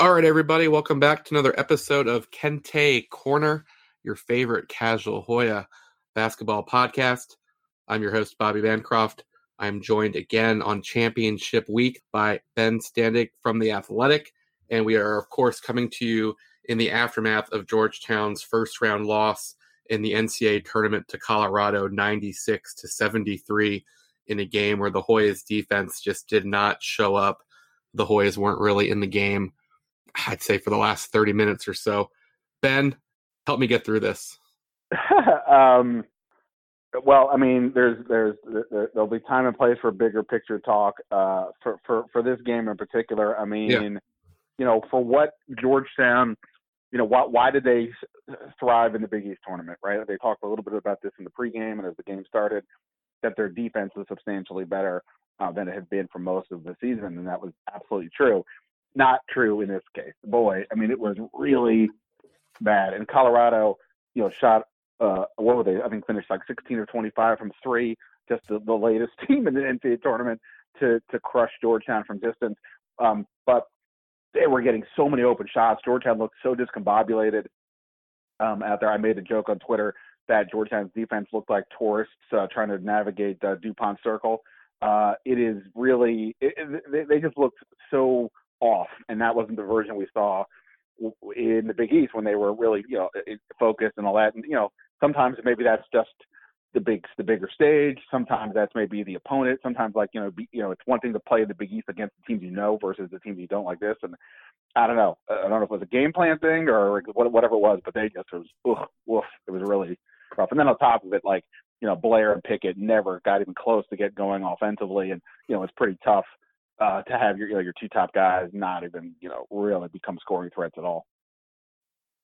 All right, everybody, welcome back to another episode of Kente Corner, your favorite casual Hoya basketball podcast. I'm your host, Bobby Bancroft. I'm joined again on championship week by Ben Standig from The Athletic. And we are, of course, coming to you in the aftermath of Georgetown's first round loss in the NCAA tournament to Colorado 96 to 73 in a game where the Hoyas defense just did not show up. The Hoyas weren't really in the game I'd say for the last 30 minutes or so. Ben, help me get through this. um, well, I mean, there's there's there, will be time and place for bigger picture talk uh, for for for this game in particular. I mean, yeah. you know, for what Georgetown, you know, why why did they thrive in the Big East tournament? Right? They talked a little bit about this in the pregame and as the game started, that their defense was substantially better uh, than it had been for most of the season, and that was absolutely true not true in this case. Boy, I mean, it was really bad. And Colorado, you know, shot uh, what were they? I think finished like 16 or 25 from three, just the, the latest team in the NCAA tournament to to crush Georgetown from distance. Um, but they were getting so many open shots. Georgetown looked so discombobulated um, out there. I made a joke on Twitter that Georgetown's defense looked like tourists uh, trying to navigate uh, Dupont Circle. Uh, it is really, it, it, they, they just looked so off, and that wasn't the version we saw in the Big East when they were really you know focused and all that. And you know sometimes maybe that's just the big the bigger stage. Sometimes that's maybe the opponent. Sometimes like you know be, you know it's one thing to play the Big East against the teams you know versus the teams you don't like this. And I don't know. I don't know if it was a game plan thing or whatever it was, but they just it was oof, oof, it was really rough. And then on top of it, like you know Blair and Pickett never got even close to get going offensively, and you know it's pretty tough uh, to have your you know, your two top guys not even you know really become scoring threats at all.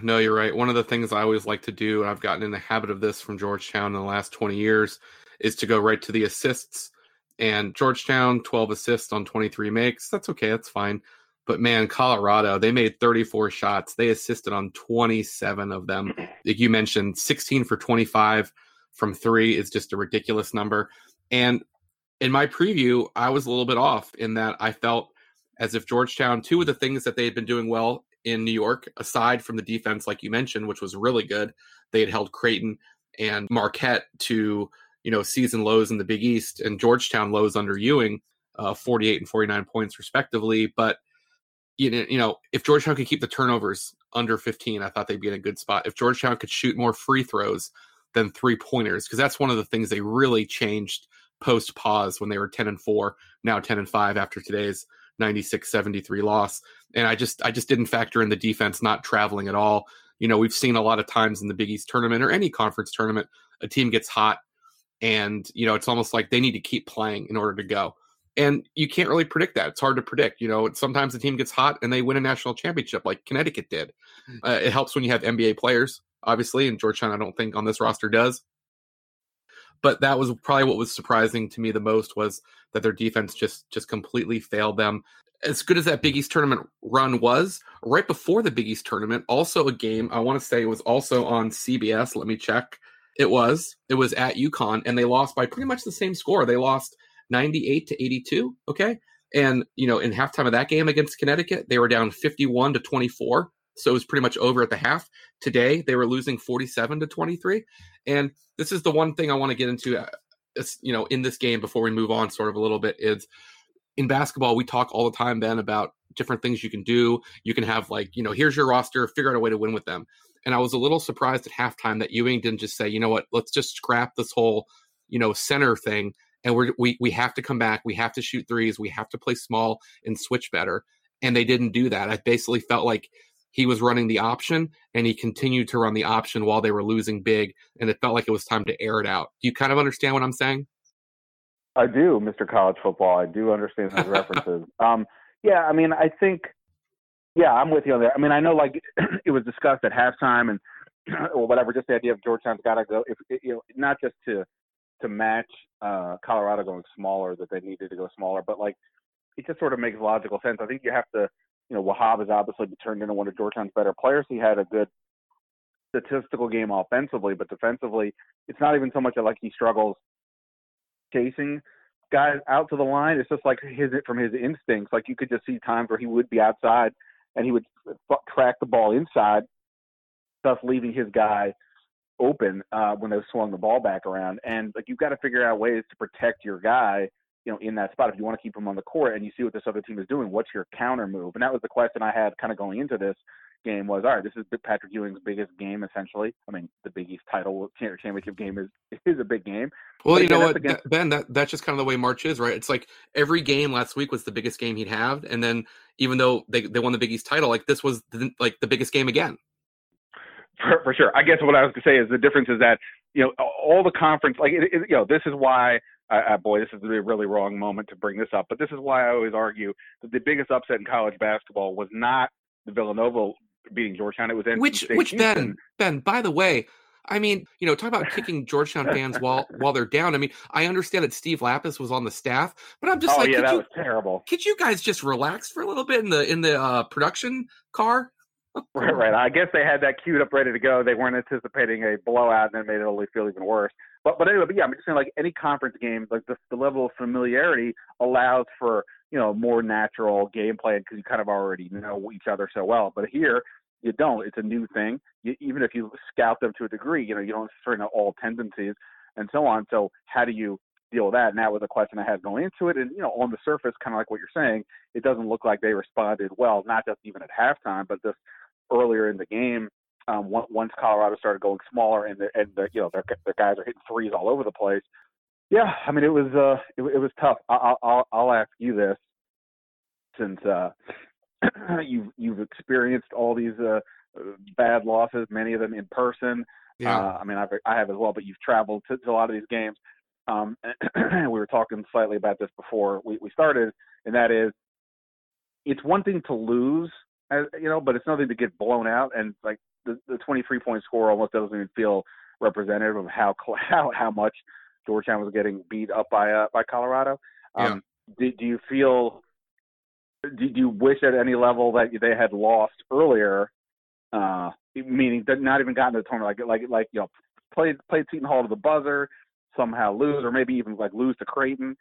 No, you're right. One of the things I always like to do, and I've gotten in the habit of this from Georgetown in the last 20 years, is to go right to the assists. And Georgetown, 12 assists on 23 makes. That's okay. That's fine. But man, Colorado, they made 34 shots. They assisted on 27 of them. Like you mentioned, 16 for 25 from three is just a ridiculous number. And in my preview, I was a little bit off in that I felt as if Georgetown, two of the things that they had been doing well in New York, aside from the defense, like you mentioned, which was really good, they had held Creighton and Marquette to you know season lows in the Big East and Georgetown lows under Ewing, uh, 48 and 49 points respectively. But you know, you know, if Georgetown could keep the turnovers under 15, I thought they'd be in a good spot. If Georgetown could shoot more free throws than three pointers, because that's one of the things they really changed post pause when they were 10 and 4, now 10 and 5 after today's 96-73 loss. And I just I just didn't factor in the defense not traveling at all. You know, we've seen a lot of times in the Big East tournament or any conference tournament, a team gets hot and, you know, it's almost like they need to keep playing in order to go. And you can't really predict that. It's hard to predict. You know, sometimes the team gets hot and they win a national championship like Connecticut did. Hmm. Uh, it helps when you have NBA players, obviously, and Georgetown, I don't think on this roster does. But that was probably what was surprising to me the most was that their defense just just completely failed them. As good as that Big East tournament run was, right before the Big East tournament, also a game I want to say was also on CBS. Let me check. It was. It was at UConn, and they lost by pretty much the same score. They lost 98 to 82. Okay. And, you know, in halftime of that game against Connecticut, they were down 51 to 24. So it was pretty much over at the half. Today, they were losing 47 to 23. And this is the one thing I want to get into, uh, you know, in this game before we move on, sort of a little bit is in basketball, we talk all the time, Ben, about different things you can do. You can have like, you know, here's your roster, figure out a way to win with them. And I was a little surprised at halftime that Ewing didn't just say, you know what, let's just scrap this whole, you know, center thing. And we're, we we have to come back. We have to shoot threes. We have to play small and switch better. And they didn't do that. I basically felt like he was running the option and he continued to run the option while they were losing big and it felt like it was time to air it out. Do you kind of understand what I'm saying? I do, Mr. College Football. I do understand those references. Um, yeah, I mean, I think, yeah, I'm with you on that. I mean, I know like it was discussed at halftime and or whatever, just the idea of Georgetown's got to go, if you know, not just to to match uh, Colorado going smaller that they needed to go smaller, but like it just sort of makes logical sense. I think you have to you know, Wahab has obviously turned into one of Georgetown's better players. He had a good statistical game offensively, but defensively, it's not even so much like he struggles chasing guys out to the line. It's just like his from his instincts. Like you could just see times where he would be outside and he would track the ball inside, thus leaving his guy open uh, when they swung the ball back around. And like you've got to figure out ways to protect your guy, you know, in that spot if you want to keep him on the court and you see what this other team is doing. What's your counter move? And that was the question I had kind of going into this game was all right. This is Patrick Ewing's biggest game essentially. I mean, the Big East title championship game is is a big game. Well, but you know what, against... Ben, that that's just kind of the way March is, right? It's like every game last week was the biggest game he'd have, and then even though they they won the Big East title, like this was the, like the biggest game again. For, for sure. I guess what I was going to say is the difference is that you know all the conference like it, it, you know this is why uh, boy this is a really wrong moment to bring this up, but this is why I always argue that the biggest upset in college basketball was not the Villanova beating Georgetown. It was NC which State which Houston. Ben Ben. By the way, I mean you know talk about kicking Georgetown fans while while they're down. I mean I understand that Steve Lappas was on the staff, but I'm just oh, like yeah, that you, was terrible. Could you guys just relax for a little bit in the in the uh, production car? right, right. I guess they had that queued up ready to go. They weren't anticipating a blowout, and it made it only feel even worse. But but anyway, but yeah, I'm just saying like any conference game, like the, the level of familiarity allows for you know more natural gameplay because you kind of already know each other so well. But here, you don't. It's a new thing. You, even if you scout them to a degree, you know, you don't of all tendencies and so on. So how do you deal with that? And that was a question I had going into it. And, you know, on the surface, kind of like what you're saying, it doesn't look like they responded well, not just even at halftime, but just earlier in the game. Um, once Colorado started going smaller and the, and the, you know, their, their guys are hitting threes all over the place. Yeah, I mean, it was, uh, it, it was tough. I'll, I'll, I'll ask you this since, uh, you've you've experienced all these uh, bad losses, many of them in person. Yeah. Uh, I mean, I've, I have as well, but you've traveled to, to a lot of these games. Um, we were talking slightly about this before we, we started, and that is, it's one thing to lose, as, you know, but it's nothing to get blown out. And like the, the 23 point score almost doesn't even feel representative of how how how much Georgetown was getting beat up by uh, by Colorado. Um, yeah. do, do you feel do, do you wish at any level that they had lost earlier? Uh, meaning not even gotten to the tournament, like like like you know, played played Seton Hall to the buzzer, somehow lose, or maybe even like lose to Creighton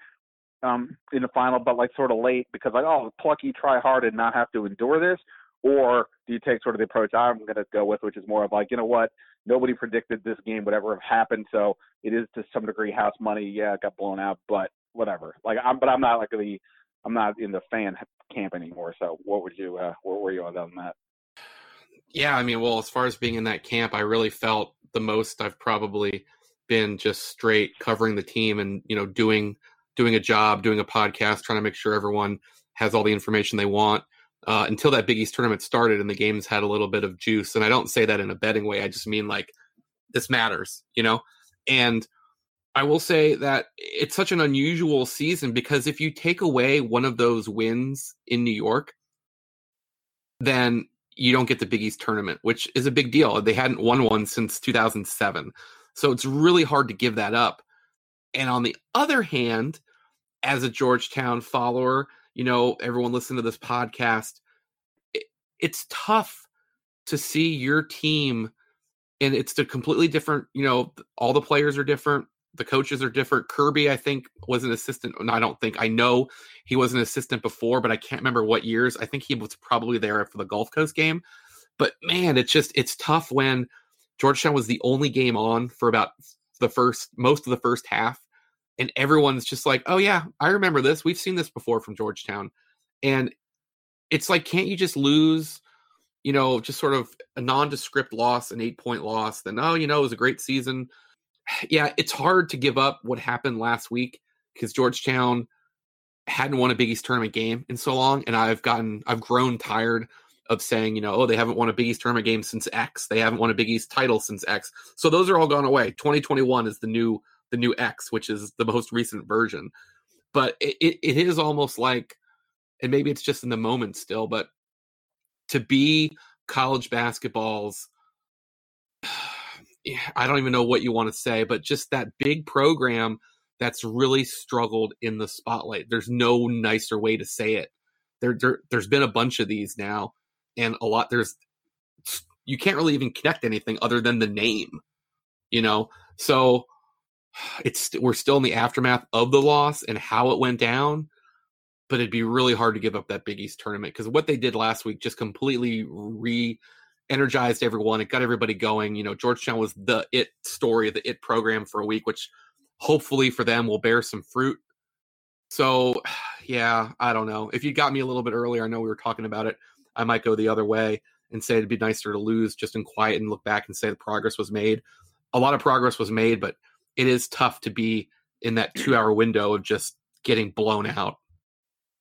um, in the final, but like sort of late because like oh plucky, try hard and not have to endure this, or do you take sort of the approach I'm going to go with, which is more of like you know what, nobody predicted this game would ever have happened, so it is to some degree house money. Yeah, it got blown out, but whatever. Like I'm, but I'm not like the I'm not in the fan camp anymore. So what would you uh, where were you on that? Yeah, I mean, well, as far as being in that camp, I really felt the most I've probably been just straight covering the team and you know doing doing a job, doing a podcast, trying to make sure everyone has all the information they want. Uh, until that Big East tournament started and the games had a little bit of juice, and I don't say that in a betting way. I just mean like this matters, you know. And I will say that it's such an unusual season because if you take away one of those wins in New York, then you don't get the Big East tournament, which is a big deal. They hadn't won one since 2007. So it's really hard to give that up. And on the other hand, as a Georgetown follower, you know, everyone listen to this podcast, it, it's tough to see your team and it's a completely different, you know, all the players are different the coaches are different. Kirby, I think, was an assistant. No, I don't think I know he was an assistant before, but I can't remember what years. I think he was probably there for the Gulf Coast game. But man, it's just it's tough when Georgetown was the only game on for about the first most of the first half, and everyone's just like, "Oh yeah, I remember this. We've seen this before from Georgetown," and it's like, can't you just lose? You know, just sort of a nondescript loss, an eight point loss. Then, oh, you know, it was a great season yeah, it's hard to give up what happened last week because Georgetown hadn't won a Big East tournament game in so long, and I've gotten I've grown tired of saying, you know, oh, they haven't won a Big East tournament game since X. They haven't won a Big East title since X. So those are all gone away. 2021 is the new the new X, which is the most recent version. But it, it, it is almost like, and maybe it's just in the moment still, but to be college basketball's I don't even know what you want to say, but just that big program that's really struggled in the spotlight. There's no nicer way to say it. There, there has been a bunch of these now, and a lot. There's you can't really even connect anything other than the name, you know. So it's we're still in the aftermath of the loss and how it went down. but it'd be really hard to give up that Big East tournament because what they did last week just completely re energized everyone. It got everybody going. You know, Georgetown was the it story, the it program for a week, which hopefully for them will bear some fruit. So, yeah, I don't know. If you got me a little bit earlier, I know we were talking about it. I might go the other way and say it'd be nicer to lose just in quiet and look back and say the progress was made. A lot of progress was made, but it is tough to be in that two hour window of just getting blown out.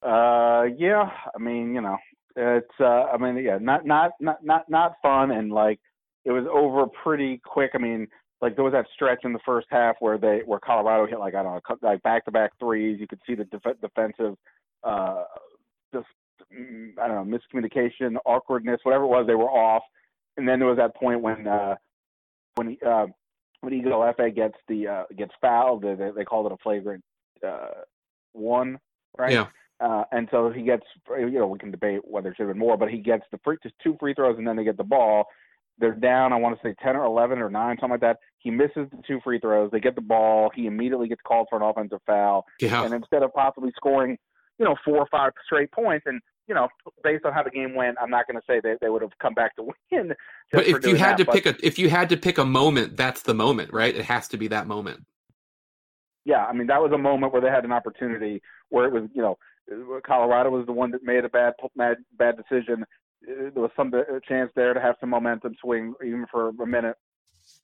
Uh, yeah. I mean, you know, it's. Uh, I mean, yeah, not not not not not fun, and like it was over pretty quick. I mean, like there was that stretch in the first half where they where Colorado hit like I don't know like back to back threes. You could see the def- defensive, uh, just mm, I don't know miscommunication, awkwardness, whatever it was. They were off, and then there was that point when uh, when he, uh, Eagle Efe gets the uh, gets fouled. They, they called it a flagrant uh, one, right? Yeah. Uh, and so he gets, you know, we can debate whether it should have been more, but he gets the free, just two free throws and then they get the ball. They're down, I want to say 10 or 11 or 9, something like that. He misses the two free throws. They get the ball. He immediately gets called for an offensive foul. Yeah. And instead of possibly scoring, you know, four or five straight points, and, you know, based on how the game went, I'm not going to say they, they would have come back to win. But if you had that, to pick a, if you had to pick a moment, that's the moment, right? It has to be that moment. Yeah. I mean, that was a moment where they had an opportunity where it was, you know, Colorado was the one that made a bad bad, bad decision. There was some chance there to have some momentum swing even for a minute.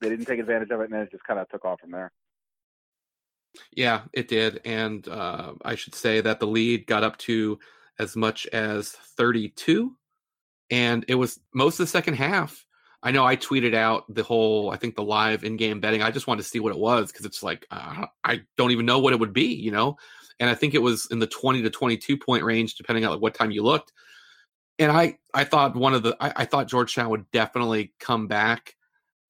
They didn't take advantage of it, and then it just kind of took off from there. Yeah, it did, and uh, I should say that the lead got up to as much as 32, and it was most of the second half. I know I tweeted out the whole, I think the live in-game betting. I just wanted to see what it was because it's like uh, I don't even know what it would be, you know and I think it was in the 20 to 22 point range, depending on like what time you looked. And I, I thought one of the, I, I thought Georgetown would definitely come back.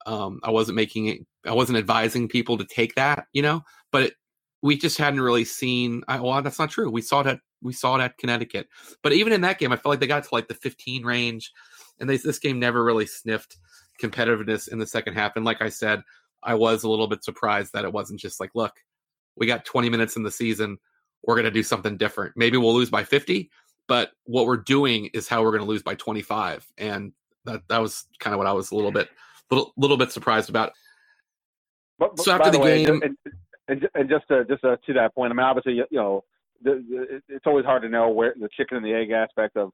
Um, I wasn't making it, I wasn't advising people to take that, you know, but it, we just hadn't really seen. I, well, that's not true. We saw it at, we saw it at Connecticut, but even in that game, I felt like they got to like the 15 range, and they, this game never really sniffed competitiveness in the second half. And like I said, I was a little bit surprised that it wasn't just like, look, we got 20 minutes in the season we're going to do something different. Maybe we'll lose by 50, but what we're doing is how we're going to lose by 25. And that that was kind of what I was a little bit little little bit surprised about. But, but so after the, the way, game, and, and, and, just to, just to, to, that point, I mean, obviously, you, you know, the, the, it's always hard to know where the chicken and the egg aspect of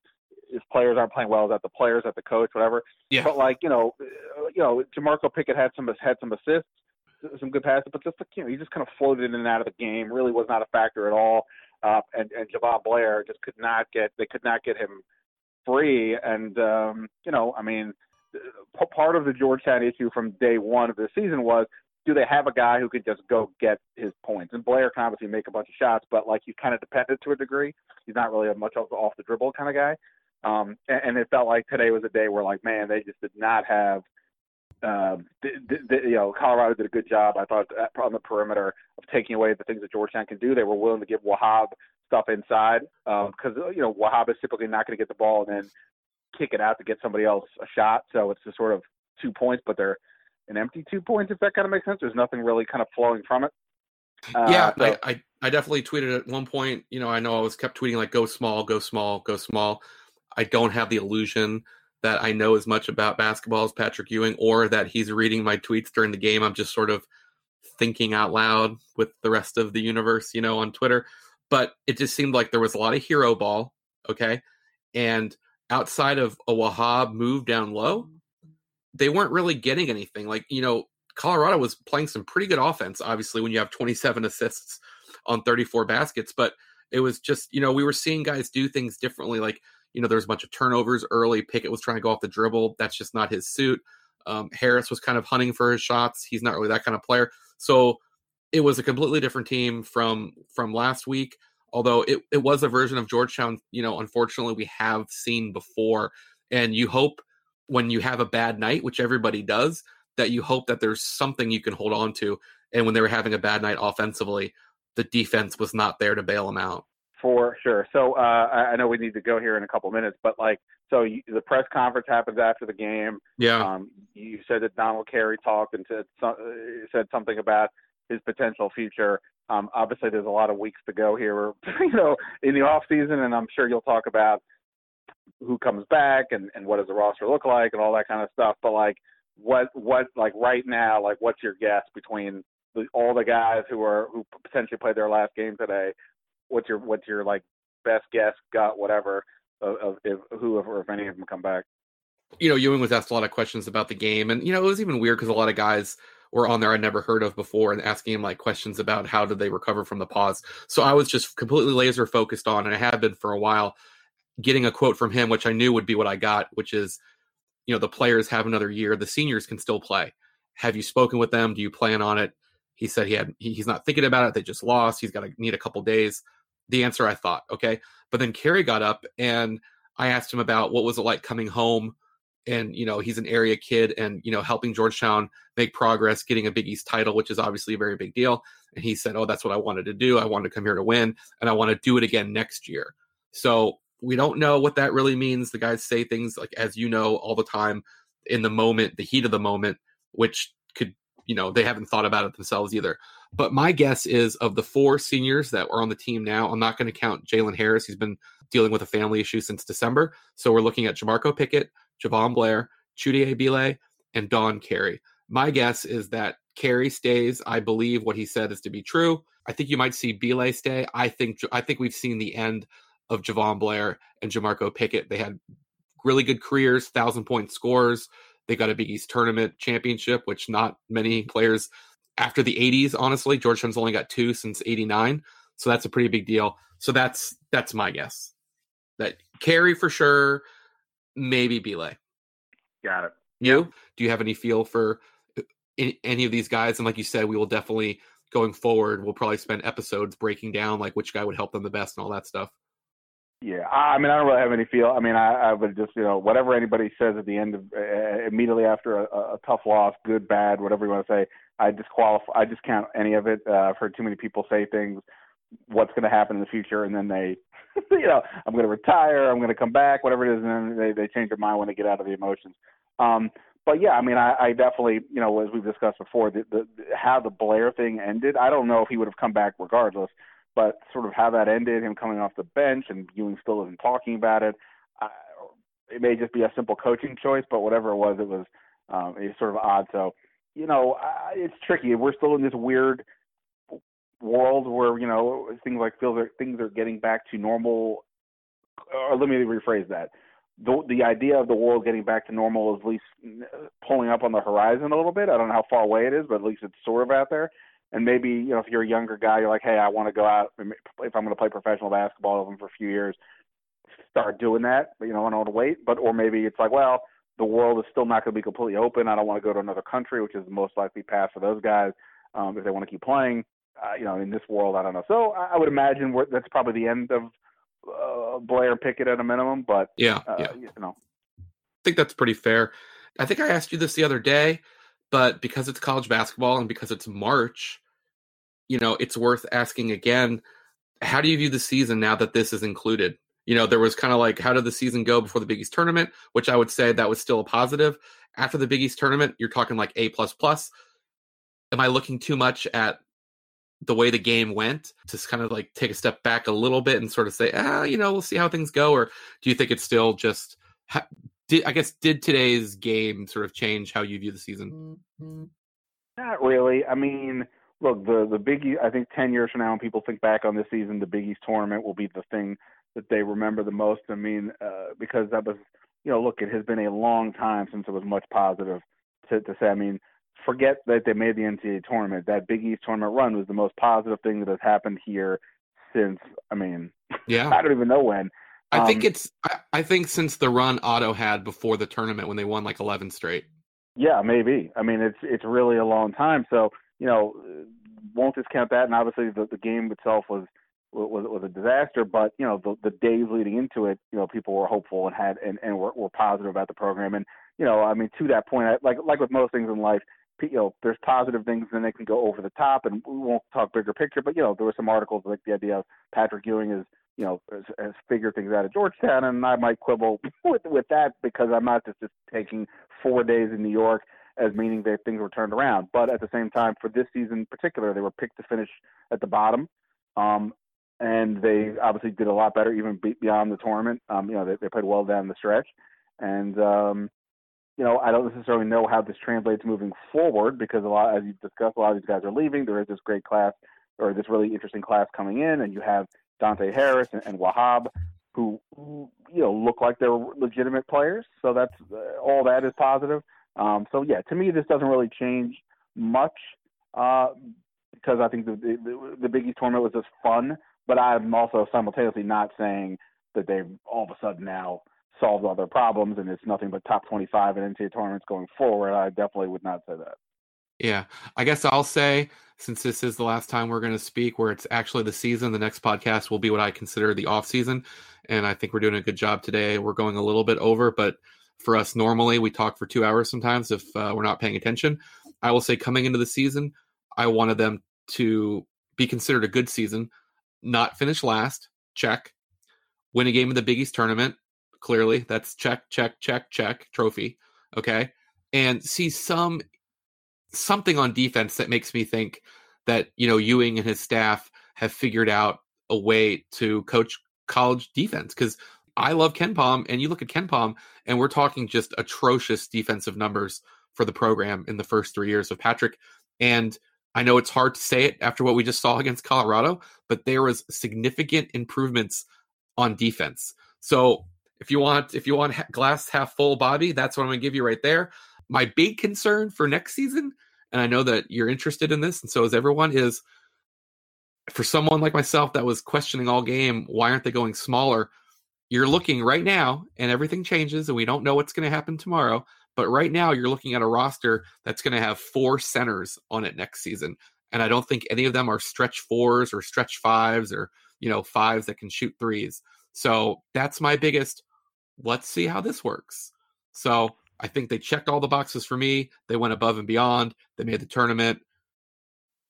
if players aren't playing well, is that the players, at the coach, whatever. Yeah. But like, you know, you know, Jamorko Pickett had some had some assists some good passes, but just you know, he just kind of floated in and out of the game. Really was not a factor at all. Uh, and and Jahvon Blair just could not get they could not get him free. And um, you know, I mean, part of the Georgetown issue from day one of the season was do they have a guy who could just go get his points? And Blair can obviously make a bunch of shots, but like he's kind of dependent to a degree. He's not really a much of off the dribble kind of guy. Um, and, and it felt like today was a day where like, man, they just did not have uh, the, the, you know, Colorado did a good job. I thought on the perimeter of taking away the things that Georgetown can do. They were willing to give Wahab stuff inside because um, you know Wahab is typically not going to get the ball and then kick it out to get somebody else a shot. So it's just sort of two points, but they're an empty two points. If that kind of makes sense, there's nothing really kind of flowing from it. Uh, yeah, so, I, I I definitely tweeted at one point. You know, I know I was kept tweeting like "Go small, go small, go small." I don't have the illusion that I know as much about basketball as Patrick Ewing or that he's reading my tweets during the game. I'm just sort of thinking out loud with the rest of the universe, you know, on Twitter. But it just seemed like there was a lot of hero ball, okay? And outside of a Wahab move down low, they weren't really getting anything. Like, you know, Colorado was playing some pretty good offense, obviously, when you have 27 assists on 34 baskets. But it was just, you know, we were seeing guys do things differently. Like you know, there was a bunch of turnovers early. Pickett was trying to go off the dribble. That's just not his suit. Um, Harris was kind of hunting for his shots. He's not really that kind of player. So it was a completely different team from from last week. Although it, it was a version of Georgetown, you know, unfortunately we have seen before. And you hope when you have a bad night, which everybody does, that you hope that there's something you can hold on to. And when they were having a bad night offensively, the defense was not there to bail them out. For sure. So uh, I know we need to go here in a couple minutes, but like, so you, the press conference happens after the game. Yeah. Um, you said that Donald Carey talked and said uh, said something about his potential future. Um, obviously, there's a lot of weeks to go here, you know, in the off season, and I'm sure you'll talk about who comes back and and what does the roster look like and all that kind of stuff. But like, what what like right now, like, what's your guess between the, all the guys who are who potentially played their last game today? What's your what's your like best guess, gut, whatever, of, of if who or if any of them come back? You know, Ewing was asked a lot of questions about the game, and you know, it was even weird because a lot of guys were on there I'd never heard of before and asking him like questions about how did they recover from the pause. So I was just completely laser focused on, and I have been for a while, getting a quote from him, which I knew would be what I got, which is, you know, the players have another year, the seniors can still play. Have you spoken with them? Do you plan on it? He said he had he, he's not thinking about it. They just lost. He's got to need a couple days. The answer I thought okay, but then Carey got up and I asked him about what was it like coming home and you know he's an area kid and you know helping georgetown make progress getting a big east title which is obviously a very big deal and he said oh that's what i wanted to do i wanted to come here to win and i want to do it again next year so we don't know what that really means the guys say things like as you know all the time in the moment the heat of the moment which could you know they haven't thought about it themselves either but my guess is of the four seniors that are on the team now i'm not going to count jalen harris he's been dealing with a family issue since december so we're looking at jamorko pickett Jahvon Blair, Chudier Bile, and Don Carey. My guess is that Carey stays. I believe what he said is to be true. I think you might see Bile stay. I think I think we've seen the end of Jahvon Blair and Jamorko Pickett. They had really good careers, thousand point scores. They got a Big East tournament championship, which not many players after the 80s, honestly. Georgetown's only got two since 89. So that's a pretty big deal. So that's that's my guess. That Carey for sure, maybe Bile. Got it. You? Do you have any feel for uh, any of these guys? And like you said, we will definitely going forward. We'll probably spend episodes breaking down like which guy would help them the best and all that stuff. Yeah, I mean, I don't really have any feel. I mean, I, I would just, you know, whatever anybody says at the end of uh, immediately after a, a tough loss, good, bad, whatever you want to say, I disqualify. I discount any of it. Uh, I've heard too many people say things, what's going to happen in the future, and then they you know, I'm going to retire, I'm going to come back, whatever it is, and then they they change their mind when they get out of the emotions. Um, but yeah, I mean, I, I definitely, you know, as we've discussed before, the, the how the Blair thing ended. I don't know if he would have come back regardless, but sort of how that ended, him coming off the bench and Ewing still isn't talking about it. I, it may just be a simple coaching choice, but whatever it was, it was um, it's sort of odd. So, you know, I, it's tricky. We're still in this weird world where you know things like feels like things are getting back to normal. Or let me rephrase that. The, the idea of the world getting back to normal is at least pulling up on the horizon a little bit. I don't know how far away it is, but at least it's sort of out there. And maybe you know if you're a younger guy, you're like, hey, I want to go out if I'm going to play professional basketball with them for a few years, start doing that. But you know, I don't want to wait. But or maybe it's like, well, the world is still not going to be completely open. I don't want to go to another country, which is the most likely path for those guys um, if they want to keep playing uh, you know, in this world, I don't know. So I, I would imagine that's probably the end of uh, Blair Pickett at a minimum. But yeah, uh, yeah, you know, I think that's pretty fair. I think I asked you this the other day, but because it's college basketball and because it's March, you know, it's worth asking again. How do you view the season now that this is included? You know, there was kind of like, how did the season go before the Big East tournament? Which I would say that was still a positive. After the Big East tournament, you're talking like A plus plus. Am I looking too much at the way the game went to kind of like take a step back a little bit and sort of say, ah, you know, we'll see how things go? Or do you think it's still just, did, I guess, did today's game sort of change how you view the season? Mm-hmm. Not really. I mean, look, the the Big East, I think 10 years from now, when people think back on this season, the Big East tournament will be the thing that they remember the most. I mean, uh, because that was, you know, look, it has been a long time since it was much positive to, to say. I mean, forget that they made the NCAA tournament. That Big East tournament run was the most positive thing that has happened here since. I mean, yeah, I don't even know when. I um, think it's. I, I, think since the run Otto had before the tournament when they won like eleven straight. Yeah, maybe. I mean, it's it's really a long time. So you know, won't discount that. And obviously, the the game itself was was was a disaster. But you know, the the days leading into it, you know, people were hopeful and had and and were, were positive about the program. And you know, I mean, to that point, I, like like with most things in life, you know, there's positive things, and they can go over the top, and we won't talk bigger picture. But you know, there were some articles like the idea of Patrick Ewing is, you know, has, has figured things out at Georgetown, and I might quibble with with that because I'm not just, just taking four days in New York as meaning that things were turned around. But at the same time, for this season in particular, they were picked to finish at the bottom. Um, and they obviously did a lot better even beyond the tournament. Um, you know, they, they played well down the stretch. And, um, you know, I don't necessarily know how this translates moving forward because a lot, as you've discussed, a lot of these guys are leaving. There is this great class or this really interesting class coming in, and you have Dante Harris and, and Wahab, who, you know look like they're legitimate players. So that's uh, all that is positive. Um, so yeah, to me, this doesn't really change much uh, because I think the, the the Big East tournament was just fun. But I'm also simultaneously not saying that they've all of a sudden now solved all their problems and it's nothing but top 25 in NCAA tournaments going forward. I definitely would not say that. Yeah, I guess I'll say since this is the last time we're going to speak where it's actually the season, the next podcast will be what I consider the off season, and I think we're doing a good job today. We're going a little bit over, but for us normally we talk for two hours sometimes if uh, we're not paying attention. I will say coming into the season, I wanted them to be considered a good season, not finish last, check, win a game in the Big East tournament, clearly. That's check, check, check, check, trophy, okay, and see some something on defense that makes me think that you know Ewing and his staff have figured out a way to coach college defense because I love KenPom and you look at KenPom and we're talking just atrocious defensive numbers for the program in the first three years of Patrick. And I know it's hard to say it after what we just saw against Colorado, but there was significant improvements on defense. So if you want if you want glass half full Bobby, that's what I'm going to give you right there my big concern for next season, and I know that you're interested in this, and so is everyone, is for someone like myself that was questioning all game, why aren't they going smaller? You're looking right now, and everything changes, and we don't know what's going to happen tomorrow. But right now, you're looking at a roster that's going to have four centers on it next season, and I don't think any of them are stretch fours or stretch fives or you know fives that can shoot threes. So that's my biggest. Let's see how this works. So I think they checked all the boxes for me. They went above and beyond. They made the tournament.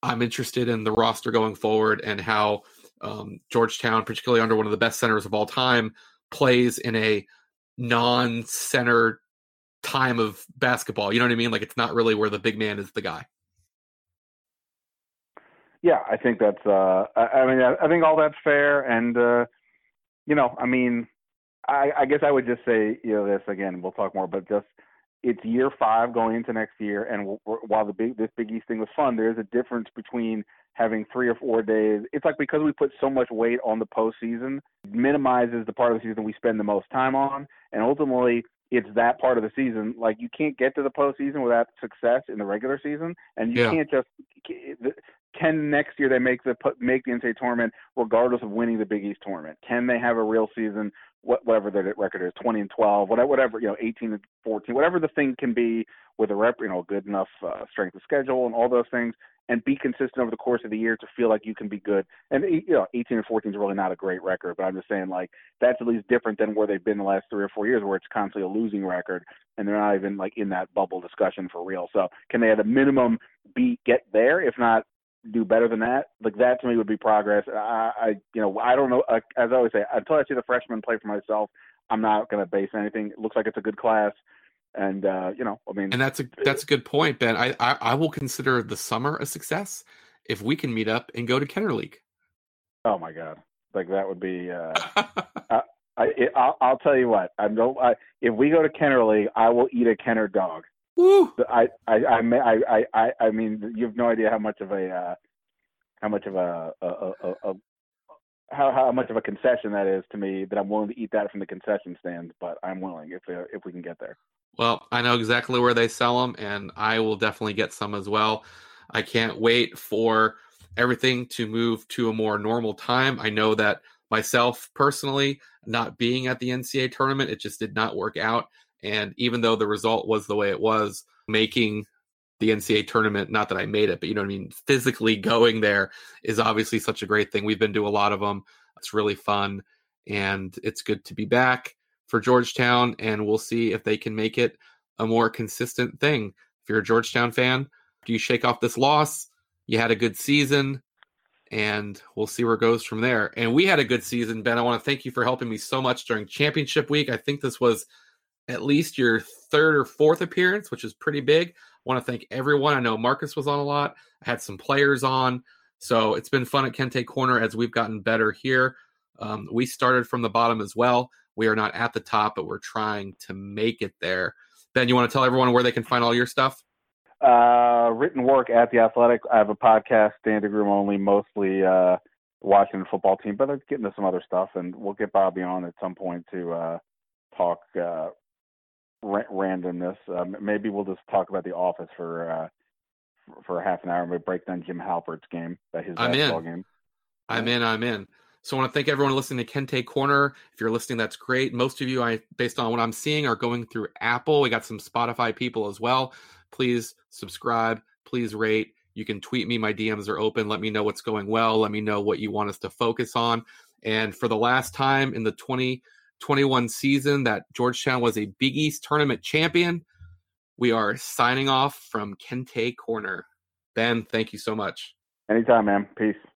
I'm interested in the roster going forward and how um, Georgetown, particularly under one of the best centers of all time, plays in a non-center time of basketball. You know what I mean? Like it's not really where the big man is the guy. Yeah, I think that's. Uh, I, I mean, I, I think all that's fair, and uh, you know, I mean, I, I guess I would just say, you know, this again. We'll talk more, but just it's year five going into next year, and while the big this Big East thing was fun, there is a difference between having three or four days. It's like because we put so much weight on the postseason, minimizes the part of the season we spend the most time on, and ultimately it's that part of the season. Like you can't get to the postseason without success in the regular season, and you yeah. can't just can next year they make the make the NCAA tournament regardless of winning the Big East tournament? Can they have a real season? Whatever the record is, 20 and 12, whatever, whatever you know, 18 and 14, whatever the thing can be with a rep, you know, good enough uh, strength of schedule and all those things, and be consistent over the course of the year to feel like you can be good. And you know, 18 and 14 is really not a great record, but I'm just saying like that's at least different than where they've been the last three or four years, where it's constantly a losing record, and they're not even like in that bubble discussion for real. So can they at a minimum be get there, if not do better than that. Like that to me would be progress. I, I you know, I don't know. as I always say, until I see the freshmen play for myself, I'm not going to base anything. It looks like it's a good class, and uh, you know, I mean, and that's a that's a good point, Ben. I, I, I will consider the summer a success if we can meet up and go to Kenner League. Oh my God, like that would be. Uh, I, I I'll, I'll tell you what. I don't. I, if we go to Kenner League, I will eat a Kenner dog. Woo! I, I, I, I, I, I mean, you have no idea how much of a, uh, how much of a, a, a, a how how much of a concession that is to me that I'm willing to eat that from the concession stand, but I'm willing if uh, if we can get there. Well, I know exactly where they sell them, and I will definitely get some as well. I can't wait for everything to move to a more normal time. I know that myself personally, not being at the NCAA tournament, it just did not work out. And even though the result was the way it was, making the NCAA tournament, not that I made it, but you know what I mean, physically going there is obviously such a great thing. We've been to a lot of them. It's really fun. And it's good to be back for Georgetown. And we'll see if they can make it a more consistent thing. If you're a Georgetown fan, do you shake off this loss? You had a good season and we'll see where it goes from there. And we had a good season, Ben. I want to thank you for helping me so much during championship week. I think this was at least your third or fourth appearance, which is pretty big. I want to thank everyone. I know Marcus was on a lot. I had some players on. So it's been fun at Kente Corner as we've gotten better here. Um, we started from the bottom as well. We are not at the top, but we're trying to make it there. Ben, you want to tell everyone where they can find all your stuff? Uh, written work at the Athletic. I have a podcast, standing room only, mostly uh, watching the football team, but I'm getting to some other stuff, and we'll get Bobby on at some point to uh, talk uh, ra- randomness. Um, maybe we'll just talk about the Office for uh, for half an hour and we break down Jim Halpert's game, that his I'm basketball in. game. I'm in. I'm in. So I want to thank everyone listening to Kente Corner. If you're listening, that's great. Most of you, I based on what I'm seeing, are going through Apple. We got some Spotify people as well. Please subscribe. Please rate. You can tweet me. My DMs are open. Let me know what's going well. Let me know what you want us to focus on. And for the last time in the 2021 season that Georgetown was a Big East tournament champion, we are signing off from Kente Corner. Ben, thank you so much. Anytime, man. Peace.